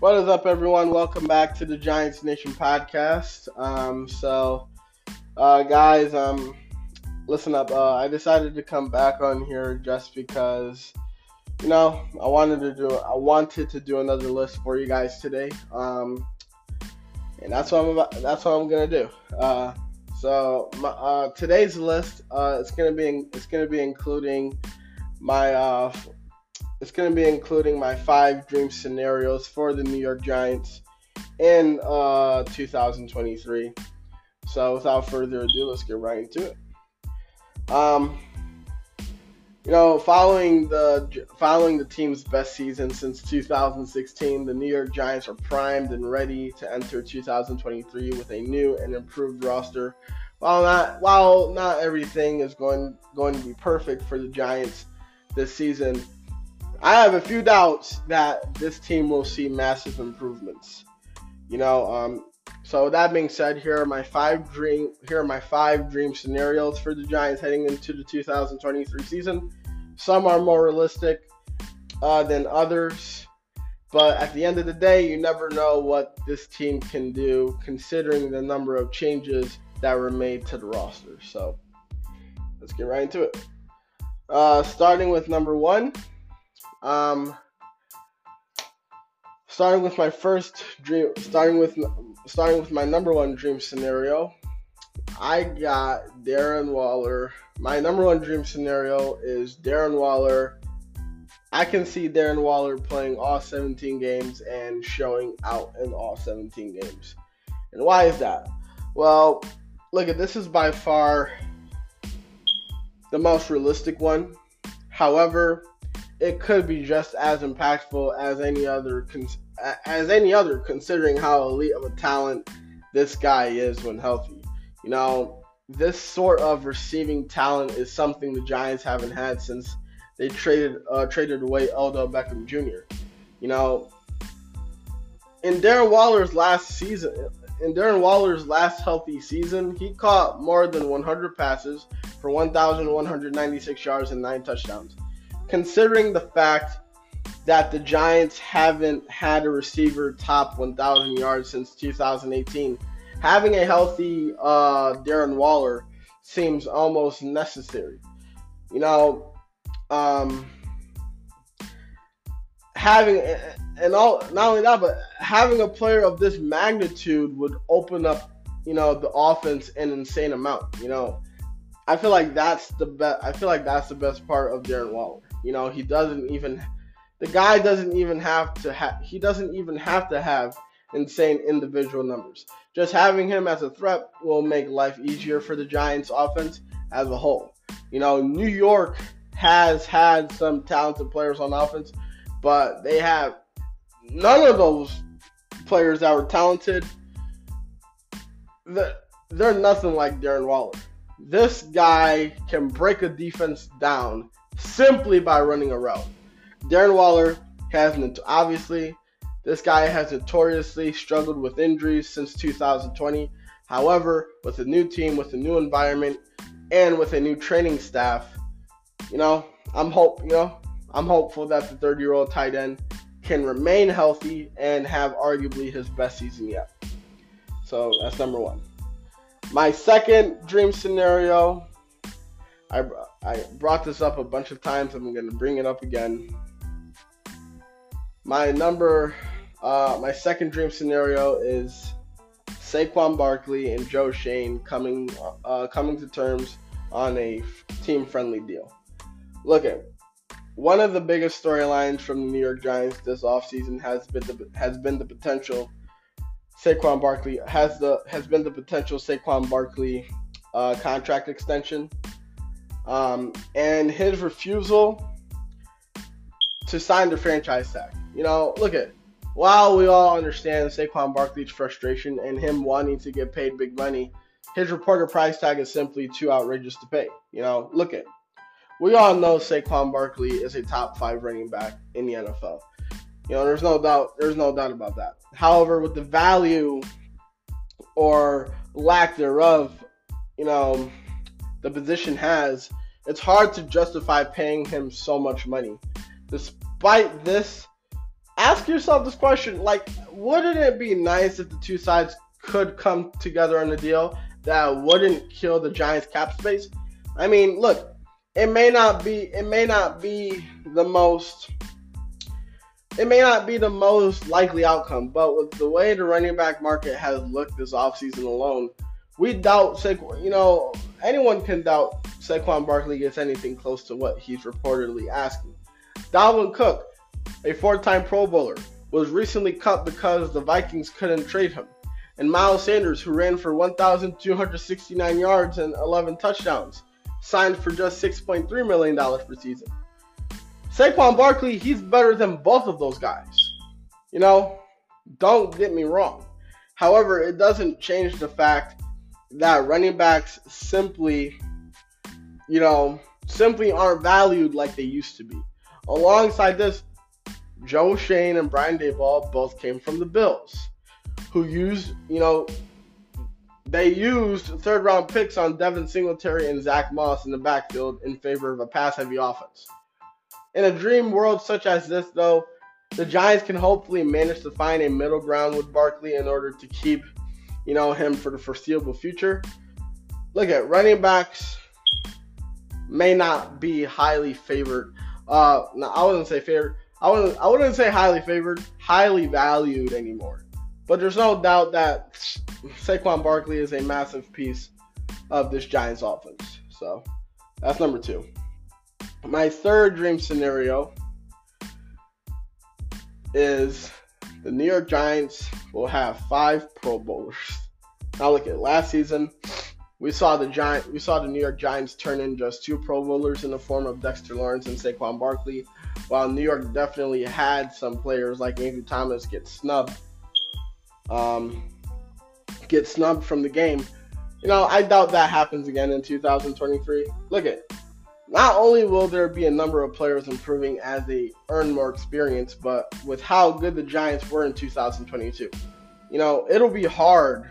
What is up, everyone? Welcome back to the Giants Nation podcast. Um, so, uh, guys, um, listen up. Uh, I decided to come back on here just because, you know, I wanted to do I wanted to do another list for you guys today. Um, and that's what I'm about. That's what I'm gonna do. Uh, so my, uh, today's list, uh, it's gonna be it's gonna be including my uh, it's going to be including my five dream scenarios for the New York Giants in uh, 2023. So, without further ado, let's get right into it. Um, you know, following the following the team's best season since 2016, the New York Giants are primed and ready to enter 2023 with a new and improved roster. While not while not everything is going going to be perfect for the Giants this season, I have a few doubts that this team will see massive improvements. You know, um, so that being said, here are my five dream here are my five dream scenarios for the Giants heading into the 2023 season. Some are more realistic uh, than others, but at the end of the day, you never know what this team can do considering the number of changes that were made to the roster. So let's get right into it. Uh, starting with number one. Um, starting with my first dream, starting with starting with my number one dream scenario, I got Darren Waller. My number one dream scenario is Darren Waller. I can see Darren Waller playing all 17 games and showing out in all 17 games. And why is that? Well, look at this is by far the most realistic one. However, it could be just as impactful as any other as any other considering how elite of a talent this guy is when healthy. You know, this sort of receiving talent is something the Giants haven't had since they traded uh, traded away Odell Beckham Jr. You know, in Darren Waller's last season, in Darren Waller's last healthy season, he caught more than 100 passes for 1,196 yards and nine touchdowns considering the fact that the Giants haven't had a receiver top 1,000 yards since 2018, having a healthy uh, Darren Waller seems almost necessary. You know, um, having and all not only that, but having a player of this magnitude would open up, you know, the offense an insane amount. You know, I feel like that's the best. I feel like that's the best part of Darren Waller. You know, he doesn't even the guy doesn't even have to have he doesn't even have to have insane individual numbers. Just having him as a threat will make life easier for the Giants offense as a whole. You know, New York has had some talented players on offense, but they have none of those players that were talented. They're nothing like Darren Waller. This guy can break a defense down simply by running a route. Darren Waller has obviously this guy has notoriously struggled with injuries since 2020. However, with a new team, with a new environment, and with a new training staff, you know, I'm hope you know I'm hopeful that the 30 year old tight end can remain healthy and have arguably his best season yet. So that's number one. My second dream scenario, I I brought this up a bunch of times. I'm going to bring it up again. My number, uh, my second dream scenario is Saquon Barkley and Joe Schoen coming uh, coming to terms on a team-friendly deal. Look at one of the biggest storylines from the New York Giants this offseason has been the has been the potential Saquon Barkley has the has been the potential Saquon Barkley uh, contract extension. Um, and his refusal to sign the franchise tag. You know, look at while we all understand Saquon Barkley's frustration and him wanting to get paid big money, his reporter price tag is simply too outrageous to pay. You know, look at we all know Saquon Barkley is a top five running back in the NFL. You know, there's no doubt there's no doubt about that. However, with the value or lack thereof, you know, the position has, it's hard to justify paying him so much money. Despite this, ask yourself this question: like, wouldn't it be nice if the two sides could come together on a deal that wouldn't kill the Giants' cap space? I mean, look, it may not be it may not be the most it may not be the most likely outcome, but with the way the running back market has looked this offseason alone, we doubt Saquon. You know, anyone can doubt Saquon Barkley gets anything close to what he's reportedly asking. Dalvin Cook, a four-time Pro Bowler, was recently cut because the Vikings couldn't trade him. And Miles Sanders, who ran for 1,269 yards and 11 touchdowns, signed for just $6.3 million per season. Saquon Barkley, he's better than both of those guys. You know, don't get me wrong. However, it doesn't change the fact that running backs simply, you know, simply aren't valued like they used to be. Alongside this, Joe Schoen and Brian Daboll both came from the Bills, who used, you know, they used third round picks on Devin Singletary and Zach Moss in the backfield in favor of a pass heavy offense. In a dream world such as this, though, the Giants can hopefully manage to find a middle ground with Barkley in order to keep, you know, him for the foreseeable future. Look at running backs may not be highly favored. Uh, no, I wouldn't say favored. I wouldn't. I wouldn't say highly favored, highly valued anymore. But there's no doubt that Saquon Barkley is a massive piece of this Giants offense. So that's number two. My third dream scenario is the New York Giants will have five Pro Bowlers. Now look at last season. We saw the Giant we saw the New York Giants turn in just two Pro Bowlers in the form of Dexter Lawrence and Saquon Barkley, while New York definitely had some players like Andrew Thomas get snubbed. Um, get snubbed from the game. You know, I doubt that happens again in 2023. Look at not only will there be a number of players improving as they earn more experience, but with how good the Giants were in 2022, you know, it'll be hard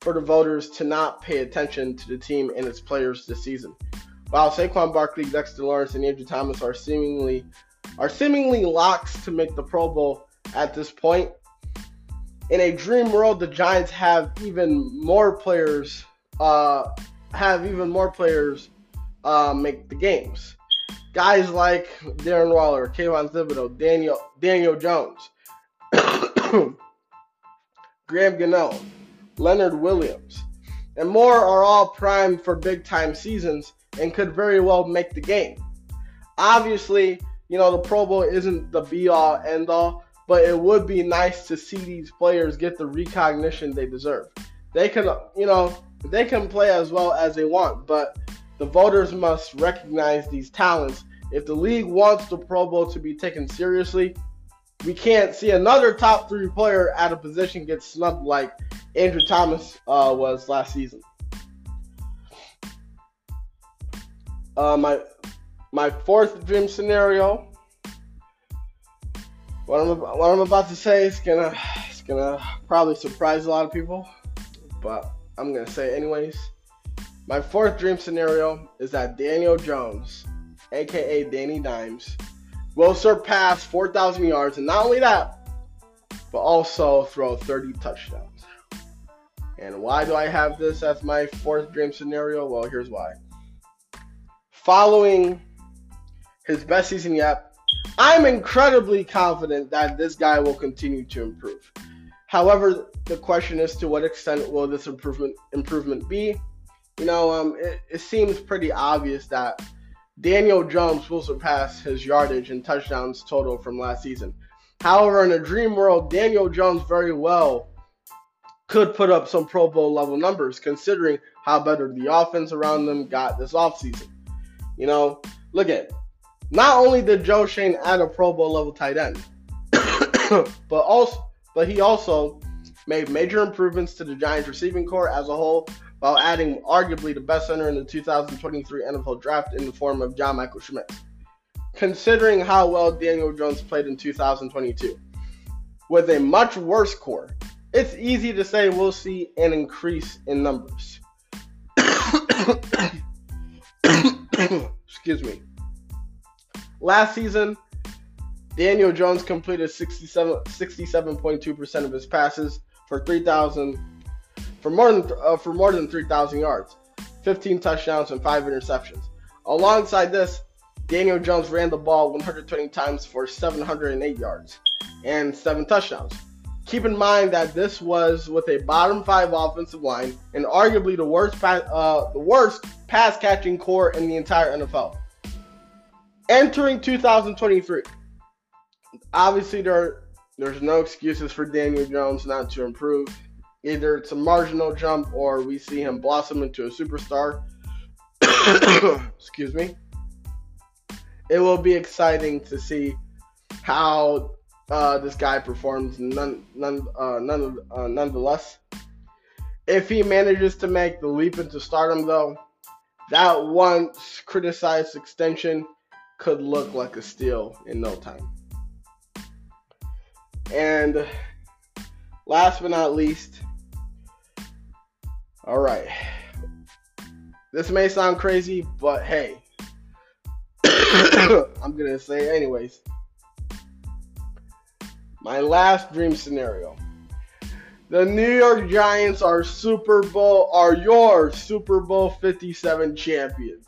for the voters to not pay attention to the team and its players this season. While Saquon Barkley, Dexter Lawrence, and Andrew Thomas are seemingly are seemingly locks to make the Pro Bowl at this point, in a dream world, the Giants have even more players, uh, have even more players uh, make the games. Guys like Darren Waller, Kayvon Thibodeaux, Daniel Daniel Jones, Graham Gano, Leonard Williams, and more are all primed for big time seasons and could very well make the game. Obviously, you know, the Pro Bowl isn't the be all end all, but it would be nice to see these players get the recognition they deserve. They can, you know, they can play as well as they want, but the voters must recognize these talents. If the league wants the Pro Bowl to be taken seriously, we can't see another top three player at a position get snubbed like Andrew Thomas uh, was last season. Uh, my my fourth dream scenario what I'm what I'm about to say is gonna it's gonna probably surprise a lot of people, but I'm gonna say it anyways. My fourth dream scenario is that Daniel Jones, aka Danny Dimes, will surpass 4,000 yards, and not only that, but also throw 30 touchdowns. And why do I have this as my fourth dream scenario? Well, here's why. Following his best season yet, I'm incredibly confident that this guy will continue to improve. However, the question is to what extent will this improvement improvement be? You know, um, it, it seems pretty obvious that Daniel Jones will surpass his yardage and touchdowns total from last season. However, in a dream world, Daniel Jones very well could put up some Pro Bowl level numbers considering how better the offense around them got this offseason. You know, look at not only did Joe Schoen add a Pro Bowl level tight end, but also but he also made major improvements to the Giants receiving core as a whole while adding arguably the best center in the 2023 NFL draft in the form of John Michael Schmitz. Considering how well Daniel Jones played in 2022, with a much worse core, it's easy to say we'll see an increase in numbers. Excuse me. Last season, Daniel Jones completed 67, 67.2% of his passes for 3,000 for more than uh, for more than 3,000 yards, 15 touchdowns and 5 interceptions. Alongside this, Daniel Jones ran the ball 120 times for 708 yards and 7 touchdowns. Keep in mind that this was with a bottom 5 offensive line and arguably the worst uh, the worst pass catching core in the entire NFL. Entering 2023, obviously there there's no excuses for Daniel Jones not to improve. Either it's a marginal jump or we see him blossom into a superstar. Excuse me. It will be exciting to see how uh, this guy performs. None, none, uh, none, uh, nonetheless, if he manages to make the leap into stardom, though, that once criticized extension could look like a steal in no time. And last but not least, all right. This may sound crazy, but hey, I'm going to say anyways. My last dream scenario. The New York Giants are Super Bowl are your Super Bowl 57 champions.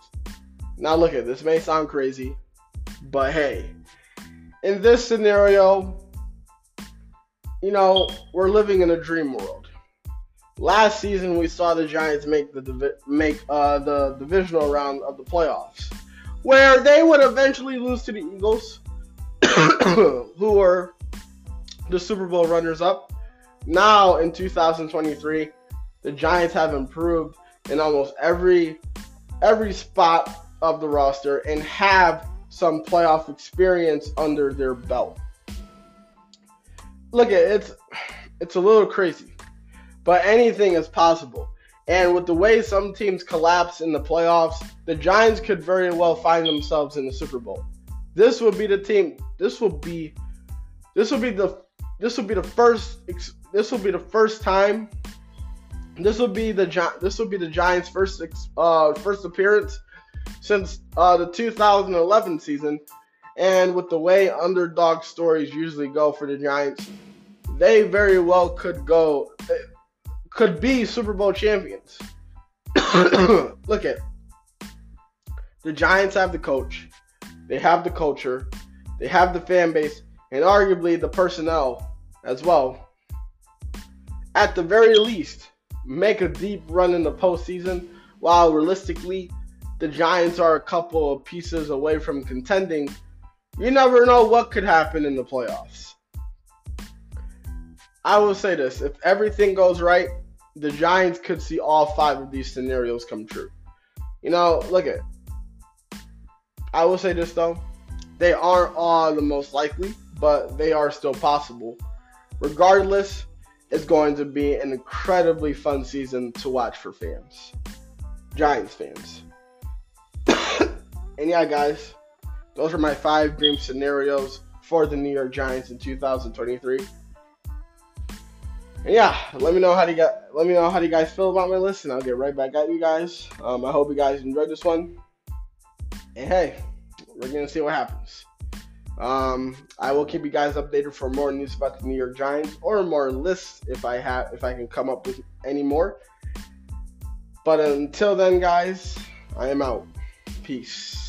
Now look at this may sound crazy, but hey, in this scenario, you know, we're living in a dream world. Last season, we saw the Giants make the make uh, the divisional round of the playoffs, where they would eventually lose to the Eagles, who were the Super Bowl runners-up. Now in 2023, the Giants have improved in almost every every spot of the roster and have some playoff experience under their belt look at it's it's a little crazy, but anything is possible. And with the way some teams collapse in the playoffs, the Giants could very well find themselves in the Super Bowl. This will be the team. This will be. This will be the. This will be the first. This will be the first time. This will be the. This will be the Giants' first. Uh, first appearance since uh, the 2011 season and with the way underdog stories usually go for the Giants, they very well could go, could be Super Bowl champions. Look at the Giants have the coach, they have the culture, they have the fan base, and arguably the personnel as well. At the very least, make a deep run in the postseason, while realistically, the Giants are a couple of pieces away from contending you never know what could happen in the playoffs. I will say this if everything goes right, the Giants could see all five of these scenarios come true. You know, look at I will say this though. They aren't all the most likely, but they are still possible. Regardless, it's going to be an incredibly fun season to watch for fans. Giants fans. and yeah, guys, those are my five dream scenarios for the New York Giants in 2023. Yeah, let me know how you let me know how you guys feel about my list, and I'll get right back at you guys. Um, I hope you guys enjoyed this one. And hey, we're gonna see what happens. Um, I will keep you guys updated for more news about the New York Giants or more lists if I have if I can come up with any more. But until then, guys, I am out. Peace.